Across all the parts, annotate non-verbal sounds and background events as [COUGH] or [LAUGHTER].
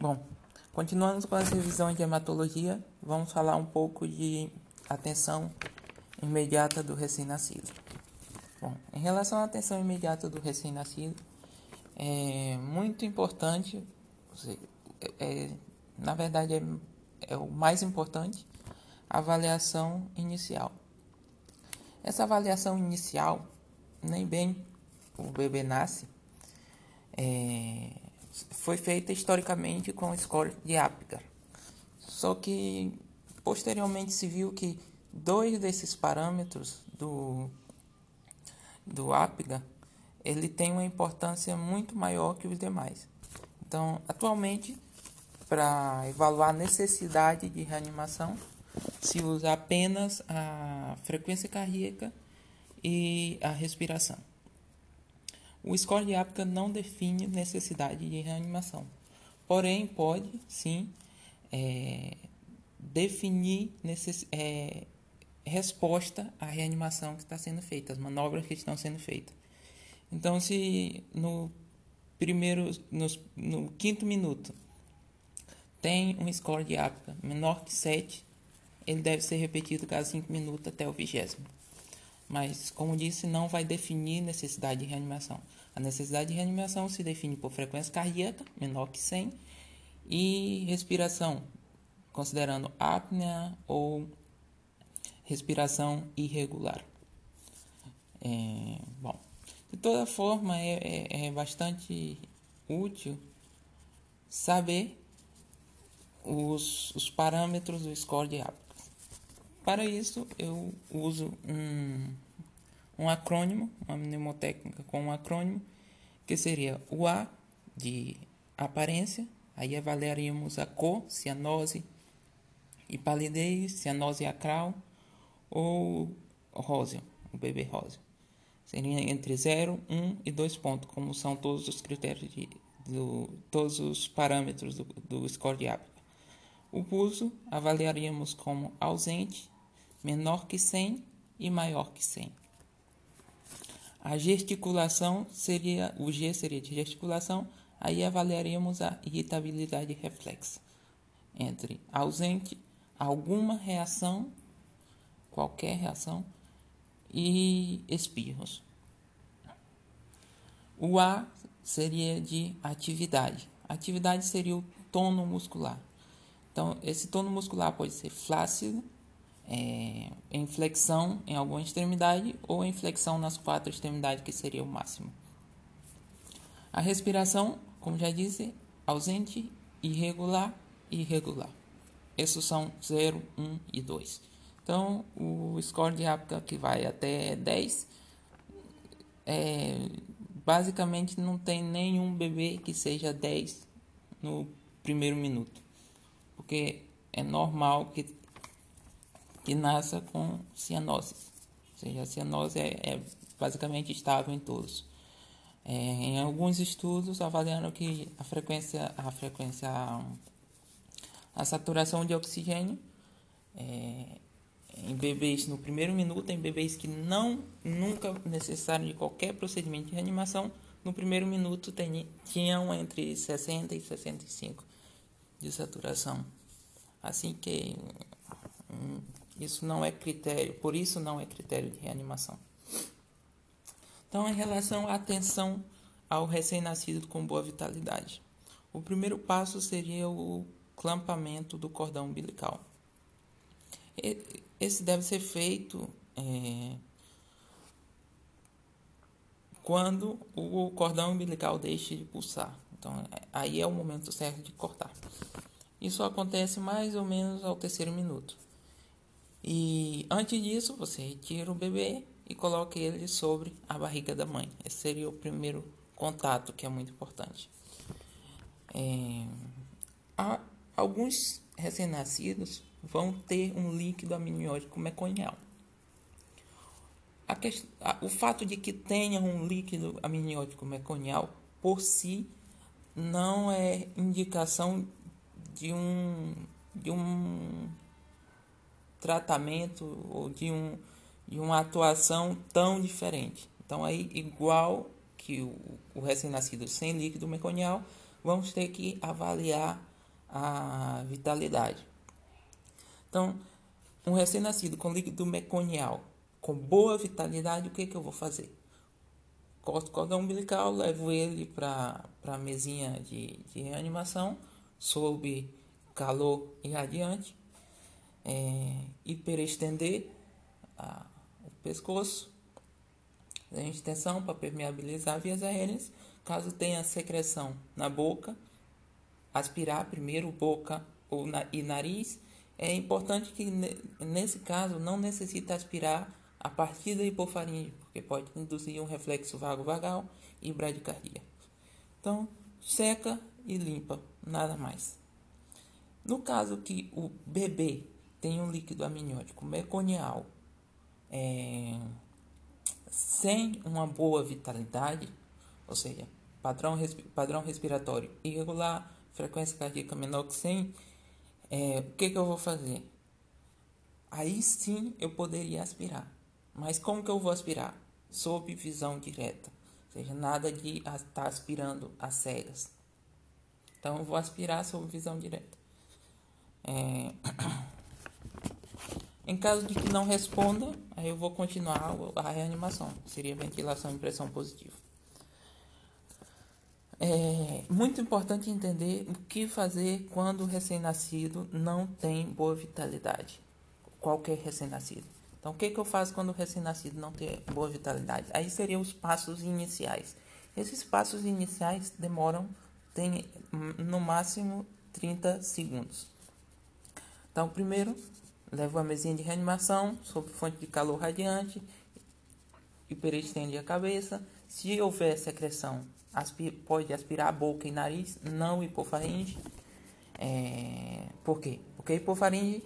Bom, continuando com as revisões de hematologia, vamos falar um pouco de atenção imediata do recém-nascido. Bom, em relação à atenção imediata do recém-nascido, é muito importante, é, é, na verdade é, é o mais importante, a avaliação inicial. Essa avaliação inicial, nem bem o bebê nasce, é, foi feita historicamente com o score de Apgar. Só que posteriormente se viu que dois desses parâmetros do, do Apgar ele tem uma importância muito maior que os demais. Então, atualmente, para evaluar a necessidade de reanimação, se usa apenas a frequência cardíaca e a respiração. O score de Apgar não define necessidade de reanimação, porém pode sim é, definir necess, é, resposta à reanimação que está sendo feita, as manobras que estão sendo feitas. Então, se no primeiro, no, no quinto minuto tem um score de Apgar menor que 7, ele deve ser repetido cada 5 minutos até o vigésimo mas, como disse, não vai definir necessidade de reanimação. A necessidade de reanimação se define por frequência cardíaca, menor que 100, e respiração, considerando apneia ou respiração irregular. É, bom, de toda forma, é, é, é bastante útil saber os, os parâmetros do score de apneia. Para isso, eu uso um, um acrônimo, uma mnemotécnica com um acrônimo, que seria o A de aparência, aí avaliaríamos a cor, cianose e palidez, cianose acral ou róseo, o bebê róseo. Seria entre 0, 1 um e 2 pontos, como são todos os critérios de do, todos os parâmetros do, do score de Apgar. O pulso avaliaríamos como ausente, menor que 100 e maior que 100. A gesticulação seria, o G seria de gesticulação, aí avaliaríamos a irritabilidade reflexa entre ausente, alguma reação, qualquer reação, e espirros. O A seria de atividade. Atividade seria o tono muscular. Então, esse tono muscular pode ser flácido, é, em flexão em alguma extremidade ou em flexão nas quatro extremidades, que seria o máximo. A respiração, como já disse, ausente, irregular e irregular. Esses são 0, 1 e 2. Então, o score de Apgar que vai até 10, é, basicamente não tem nenhum bebê que seja 10 no primeiro minuto. Porque é normal que que com cianose. Ou seja, a cianose é, é basicamente estável em todos. É, em alguns estudos avaliando que a frequência, a frequência, a saturação de oxigênio é, em bebês no primeiro minuto, em bebês que não nunca necessitaram de qualquer procedimento de reanimação, no primeiro minuto tem, tinham entre 60 e 65 de saturação. Assim que isso não é critério, por isso não é critério de reanimação. Então, em relação à atenção ao recém-nascido com boa vitalidade, o primeiro passo seria o clampamento do cordão umbilical. Esse deve ser feito é, quando o cordão umbilical deixe de pulsar. Então, aí é o momento certo de cortar. Isso acontece mais ou menos ao terceiro minuto. E antes disso, você retira o bebê e coloca ele sobre a barriga da mãe. Esse seria o primeiro contato, que é muito importante. É, alguns recém-nascidos vão ter um líquido amniótico meconial. A, o fato de que tenha um líquido amniótico meconial por si não é indicação de um, de um tratamento ou de, um, de uma atuação tão diferente. Então, aí, igual que o, o recém-nascido sem líquido meconial, vamos ter que avaliar a vitalidade. Então, um recém-nascido com líquido meconial com boa vitalidade, o que, que eu vou fazer? Corto o cordão umbilical, levo ele para a mesinha de, de reanimação, sob calor irradiante, é, hiperestender a, o pescoço, a extensão para permeabilizar vias aéreas. Caso tenha secreção na boca, aspirar primeiro boca ou na, e nariz. É importante que nesse caso não necessite aspirar a partir da hipofaringe, porque pode induzir um reflexo vago-vagal e bradicardia. Então, seca e limpa, nada mais. No caso que o bebê tem um líquido amniótico meconial é, sem uma boa vitalidade, ou seja, padrão, respi padrão respiratório irregular, frequência cardíaca menor que 100, é, o que, que eu vou fazer? Aí sim eu poderia aspirar. Mas como que eu vou aspirar? Sob visão direta. Ou seja, nada de estar tá aspirando a cegas. Então eu vou aspirar sob visão direta. É... [CLEARS THROAT] Em caso de que não responda, aí eu vou continuar a reanimação. Seria ventilação e pressão positiva. É muito importante entender o que fazer quando o recém-nascido não tem boa vitalidade. Qualquer recém-nascido. Então, o que, que eu faço quando o recém-nascido não tem boa vitalidade? Aí seriam os passos iniciais. Esses passos iniciais demoram, tem no máximo 30 segundos. Então, primeiro, levo a mesinha de reanimação sob fonte de calor radiante, hiperestende a cabeça. Se houver secreção, aspira, pode aspirar a boca e nariz, não hipofaringe. É, por quê? Porque hipofaringe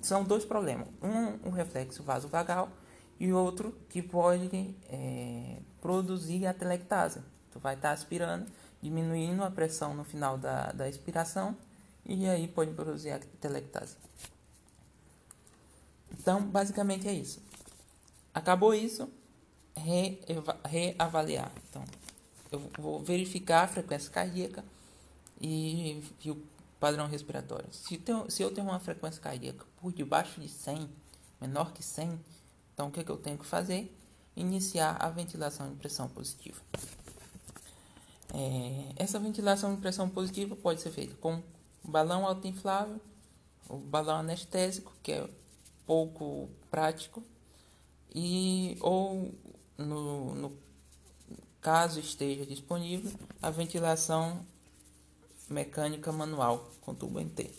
são dois problemas. Um, o reflexo vasovagal e outro que pode é, produzir a telectase. Tu vai estar tá aspirando, diminuindo a pressão no final da, da expiração e aí pode produzir a telectase. Então, basicamente é isso. Acabou isso, reavaliar. Então, eu vou verificar a frequência cardíaca e, e o padrão respiratório. Se, tem, se eu tenho uma frequência cardíaca por debaixo de 100, menor que 100, então o que, que eu tenho que fazer? Iniciar a ventilação em pressão positiva. É, essa ventilação em pressão positiva pode ser feita com balão autoinflável, o balão anestésico, que é pouco prático, e ou no, no caso esteja disponível, a ventilação mecânica manual com tubo em T.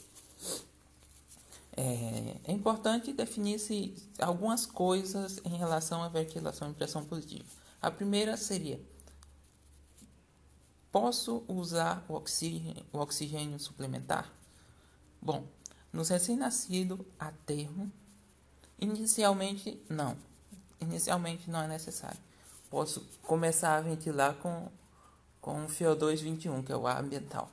É, é importante definir-se algumas coisas em relação à ventilação em pressão positiva. A primeira seria: posso usar o oxigênio, o oxigênio suplementar? Bom, nos recém-nascidos a termo, inicialmente não. Inicialmente não é necessário. Posso começar a ventilar com, com o FiO2 21, que é o ar ambiental.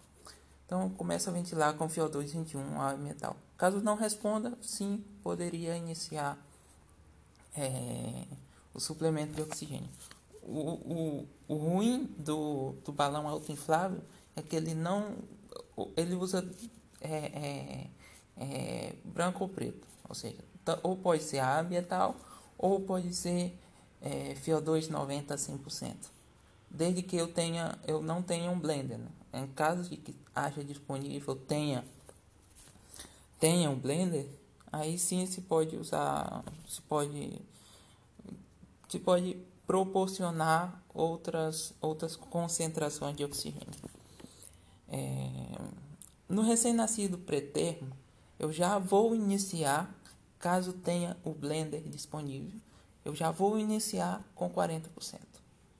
Então, começa a ventilar com FiO2 21 ar ambiental. Caso não responda, sim, poderia iniciar é, o suplemento de oxigênio. O, o, o ruim do, do balão autoinflável é que ele não. Ele usa é, é, é, branco ou preto. Ou seja, ou pode ser ar ambiental ou pode ser é, FiO2 90 a 100%. Desde que eu, tenha, eu não tenha um blender. Né? Em caso de que haja disponível, tenha tenha um blender, aí sim se pode usar, se pode, se pode proporcionar outras, outras concentrações de oxigênio. É, no recém-nascido pré-termo, eu já vou iniciar, caso tenha o blender disponível, eu já vou iniciar com 40%.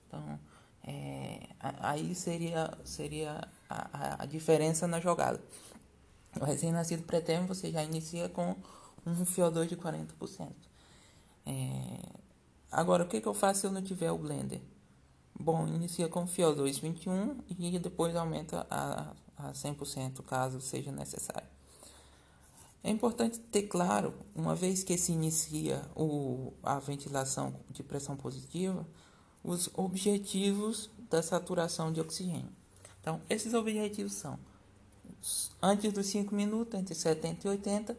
Então, é, aí seria, seria a, a diferença na jogada. O recém-nascido pré-termo você já inicia com um FiO2 de 40%. É... Agora, o que, que eu faço se eu não tiver o blender? Bom, inicia com FiO2 21 e depois aumenta a, a 100% caso seja necessário. É importante ter claro, uma vez que se inicia o, a ventilação de pressão positiva, os objetivos da saturação de oxigênio. Então, esses objetivos são antes dos 5 minutos, entre 70 e 80,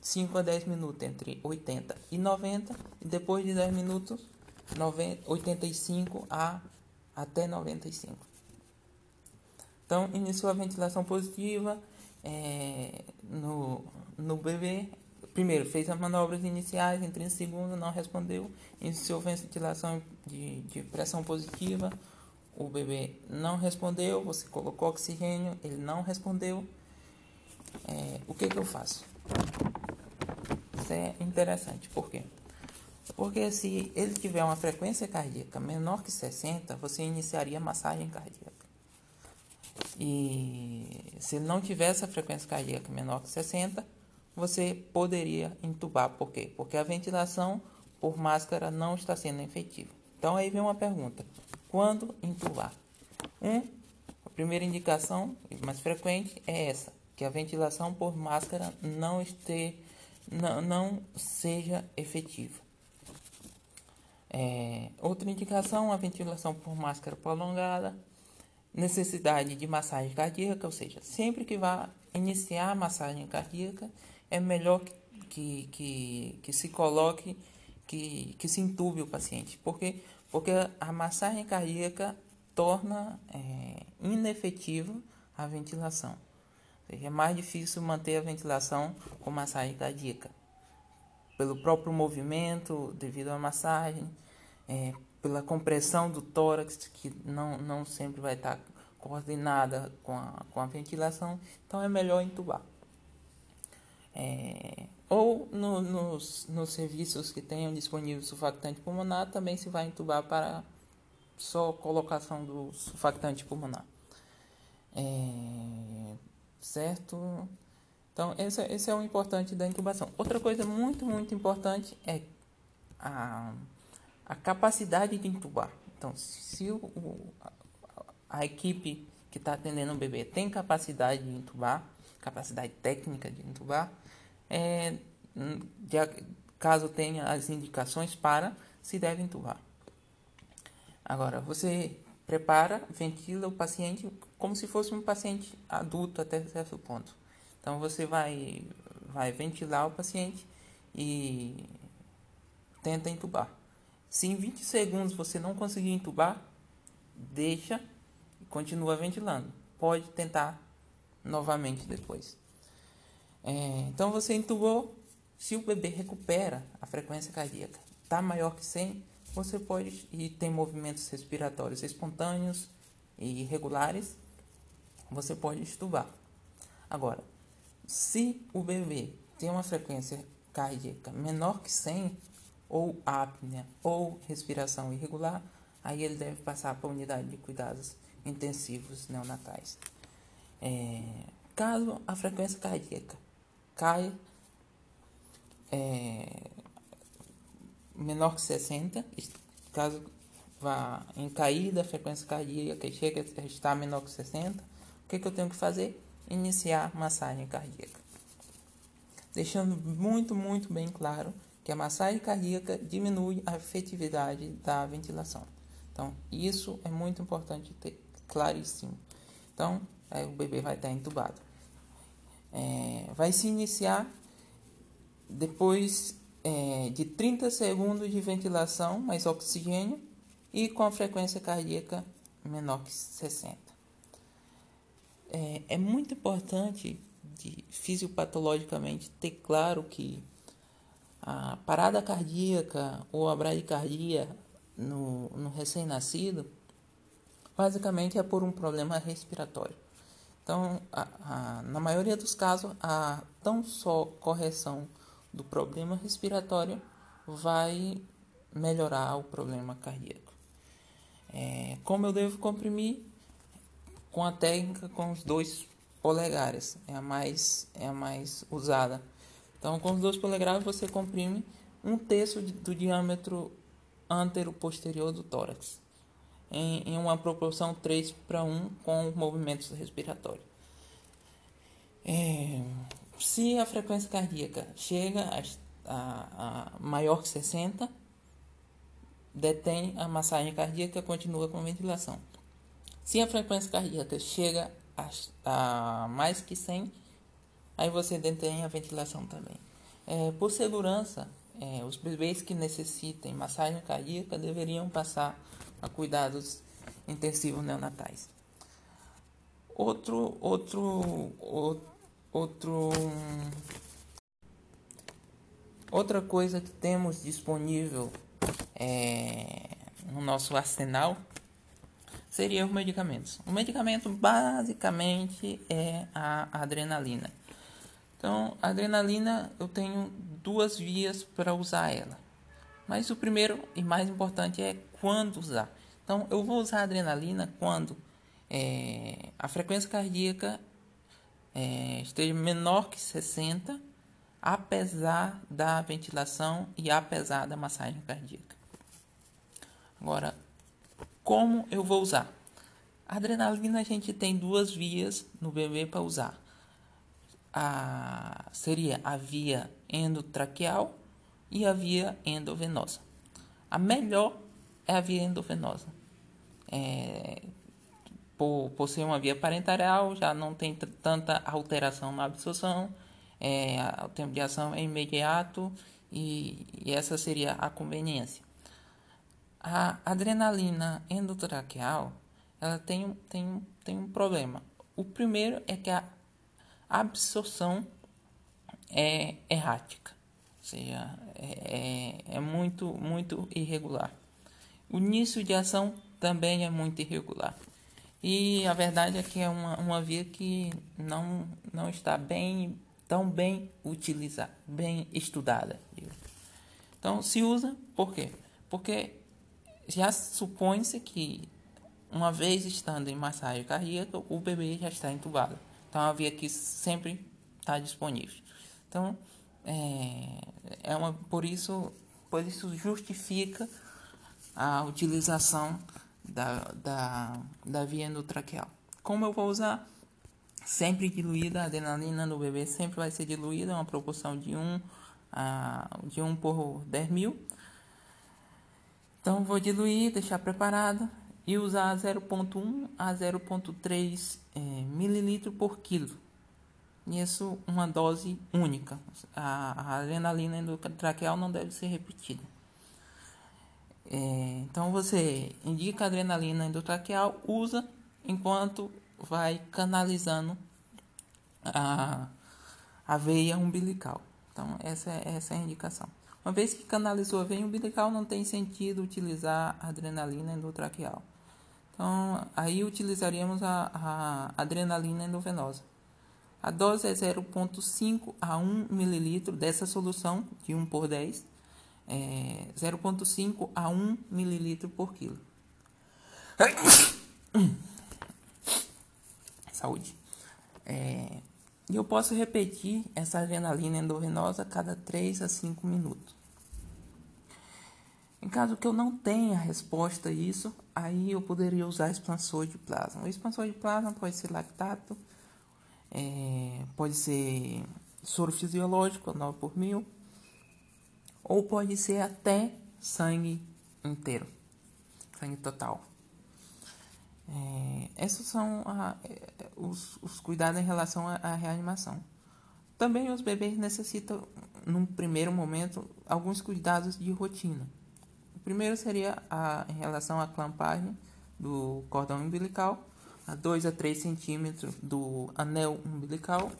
5 a 10 minutos, entre 80 e 90, e depois de 10 minutos, 90, 85 a até 95. Então, iniciou a ventilação positiva é, no, no bebê. Primeiro, fez as manobras iniciais em 30 segundos, não respondeu. Iniciou ventilação de, de pressão positiva. O bebê não respondeu. Você colocou oxigênio, ele não respondeu. É, o que, que eu faço? Isso é interessante. Por quê? Porque se ele tiver uma frequência cardíaca menor que 60, você iniciaria massagem cardíaca. E se ele não tiver essa frequência cardíaca menor que 60, você poderia entubar. Por quê? Porque a ventilação por máscara não está sendo efetiva. Então aí vem uma pergunta: quando entubar? Um, a primeira indicação mais frequente é essa, que a ventilação por máscara não, este, não, não seja efetiva. É, outra indicação, a ventilação por máscara prolongada, necessidade de massagem cardíaca, ou seja, sempre que vá iniciar a massagem cardíaca, é melhor que, que, que se coloque, que, que se entube o paciente. Por quê? Porque a massagem cardíaca torna é, inefetiva a ventilação. Ou seja, é mais difícil manter a ventilação com massagem cardíaca. Pelo próprio movimento, devido à massagem, é, pela compressão do tórax, que não, não sempre vai estar coordenada com a, com a ventilação, então é melhor entubar. É, ou no, nos, nos serviços que tenham disponível surfactante pulmonar, também se vai entubar para só colocação do surfactante pulmonar. É, certo? Então, esse, esse é o importante da intubação. Outra coisa muito, muito importante é a a capacidade de entubar. Então, se o, a, equipe que está atendendo o bebê tem capacidade de entubar, capacidade técnica de entubar, é, de, caso tenha as indicações para, se deve entubar. Agora, você prepara, ventila o paciente como se fosse um paciente adulto até certo ponto. Então, você vai, vai ventilar o paciente e tenta entubar. Se em 20 segundos você não conseguir entubar, deixa e continua ventilando. Pode tentar novamente depois. É, então você entubou, se o bebê recupera a frequência cardíaca, está maior que 100, você pode e tem movimentos respiratórios espontâneos e irregulares, você pode estubar. Agora, se o bebê tem uma frequência cardíaca menor que 100, ou apneia ou respiração irregular, aí ele deve passar para a unidade de cuidados intensivos neonatais. É, caso a frequência cardíaca caia é, menor que 60, caso vá em caída a frequência cardíaca e chega a estar menor que 60, o que, que eu tenho que fazer? Iniciar massagem cardíaca. Deixando muito, muito bem claro que a massagem cardíaca diminui a efetividade da ventilação. Então, isso é muito importante ter claríssimo. Então, é, o bebê vai estar entubado. É, vai se iniciar depois é, de 30 segundos de ventilação mais oxigênio e com a frequência cardíaca menor que 60. É, é muito importante de, fisiopatologicamente ter claro que a parada cardíaca ou a bradicardia no, no recém-nascido, basicamente é por um problema respiratório. Então, a, a, na maioria dos casos, a tão só correção do problema respiratório vai melhorar o problema cardíaco. É, como eu devo comprimir? Com a técnica com os dois polegares, é a mais, é a mais usada então, com os dois polegares você comprime um terço do diâmetro antero-posterior do tórax, em, uma proporção 3 para 1 com movimentos respiratórios. É, se a frequência cardíaca chega a, a, a maior que 60, detém a massagem cardíaca e continua com ventilação. Se a frequência cardíaca chega a, a mais que 100, aí você detém a ventilação também. É, por segurança, é, os bebês que necessitem massagem cardíaca deveriam passar a cuidados intensivos neonatais. Outro, outro, outro, outra coisa que temos disponível é, no nosso arsenal seriam os medicamentos. O medicamento basicamente é a adrenalina. Então, a adrenalina eu tenho duas vias para usar ela. Mas o primeiro e mais importante é quando usar. Então, eu vou usar adrenalina quando é, a frequência cardíaca é, esteja menor que 60, apesar da ventilação e apesar da massagem cardíaca. Agora, como eu vou usar? A adrenalina a gente tem duas vias no bebê para usar. A, seria a via endotraqueal e a via endovenosa. A melhor é a via endovenosa. É, por, por ser uma via parenteral, já não tem tanta alteração na absorção, é, o tempo de ação é imediato e, e essa seria a conveniência. A adrenalina endotraqueal ela tem, tem, tem um problema. O primeiro é que a absorção é errática, ou seja, é, é, é muito, muito irregular. O início de ação também é muito irregular. E a verdade é que é uma, uma via que não, não está bem, tão bem utilizada, bem estudada. Então se usa por quê? Porque já supõe-se que uma vez estando em massagem cardíaca, o bebê já está entubado. Então uma via que sempre está disponível. Então é, é uma, por isso, por isso justifica a utilização da, da, da via endotraqueal. Como eu vou usar? Sempre diluída, a adrenalina no bebê sempre vai ser diluída, uma proporção de 1, a, de 1 por 10 mil. Então vou diluir, deixar preparado e usar 0.1 a 0.3 é, mililitro por quilo. Isso uma dose única. A, a adrenalina endotraqueal não deve ser repetida. É, então você indica a adrenalina endotraqueal, usa enquanto vai canalizando a, a veia umbilical. Então essa essa é a indicação. Uma vez que canalizou a veia umbilical, não tem sentido utilizar a adrenalina endotraqueal. Então aí utilizaríamos a, a adrenalina endovenosa. A dose é 0,5 a 1 ml dessa solução de 1 por 10 é, 0,5 a 1 mililitro por quilo. [COUGHS] Saúde. É, eu posso repetir essa adrenalina endovenosa a cada 3 a 5 minutos. Em caso que eu não tenha resposta a isso, aí eu poderia usar expansor de plasma. O expansor de plasma pode ser lactato, é, pode ser soro fisiológico, 9 por mil, ou pode ser até sangue inteiro, sangue total. É, esses são a, é, os, os, cuidados em relação à, à reanimação. Também os bebês necessitam, num primeiro momento, alguns cuidados de rotina. Primeiro seria a, em relação à clampagem do cordão umbilical, a 2 a 3 centímetros do anel umbilical,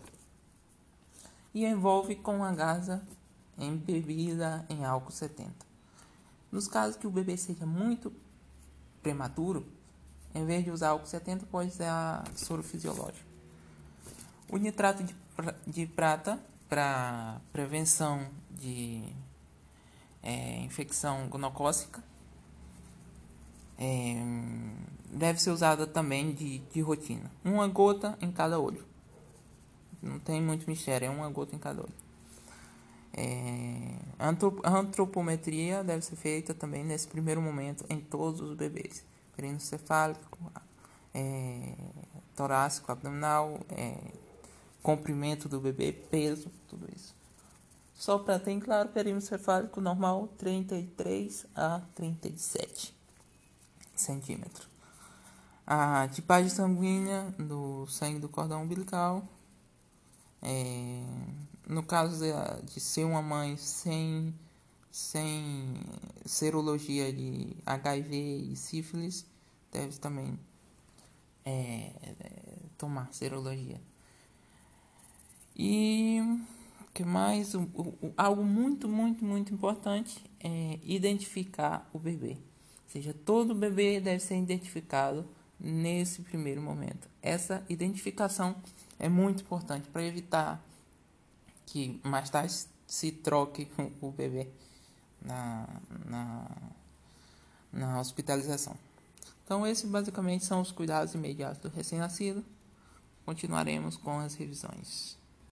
e envolve com a gasa embebida em álcool 70. Nos casos que o bebê seja muito prematuro, em vez de usar álcool 70, pode usar soro fisiológico. O nitrato de, de prata para prevenção de é, infecção gonocócica é, deve ser usada também de, de rotina. Uma gota em cada olho. Não tem muito mistério, é uma gota em cada olho. É, antropometria deve ser feita também nesse primeiro momento em todos os bebês. Perincefálico, é, torácico, abdominal, é, comprimento do bebê, peso, tudo isso. Só para ter claro, perímetro cefálico normal 33 a 37 centímetros. a tipagem sanguínea do sangue do cordão umbilical. É, no caso de, de, ser uma mãe sem, sem serologia de HIV e sífilis, deve também é, tomar serologia. E que mais? O, o, algo muito, muito, muito importante é identificar o bebê. Ou seja, todo bebê deve ser identificado nesse primeiro momento. Essa identificação é muito importante para evitar que mais tarde se troque [LAUGHS] o bebê na, na, na hospitalização. Então, esses basicamente são os cuidados imediatos do recém-nascido. Continuaremos com as revisões.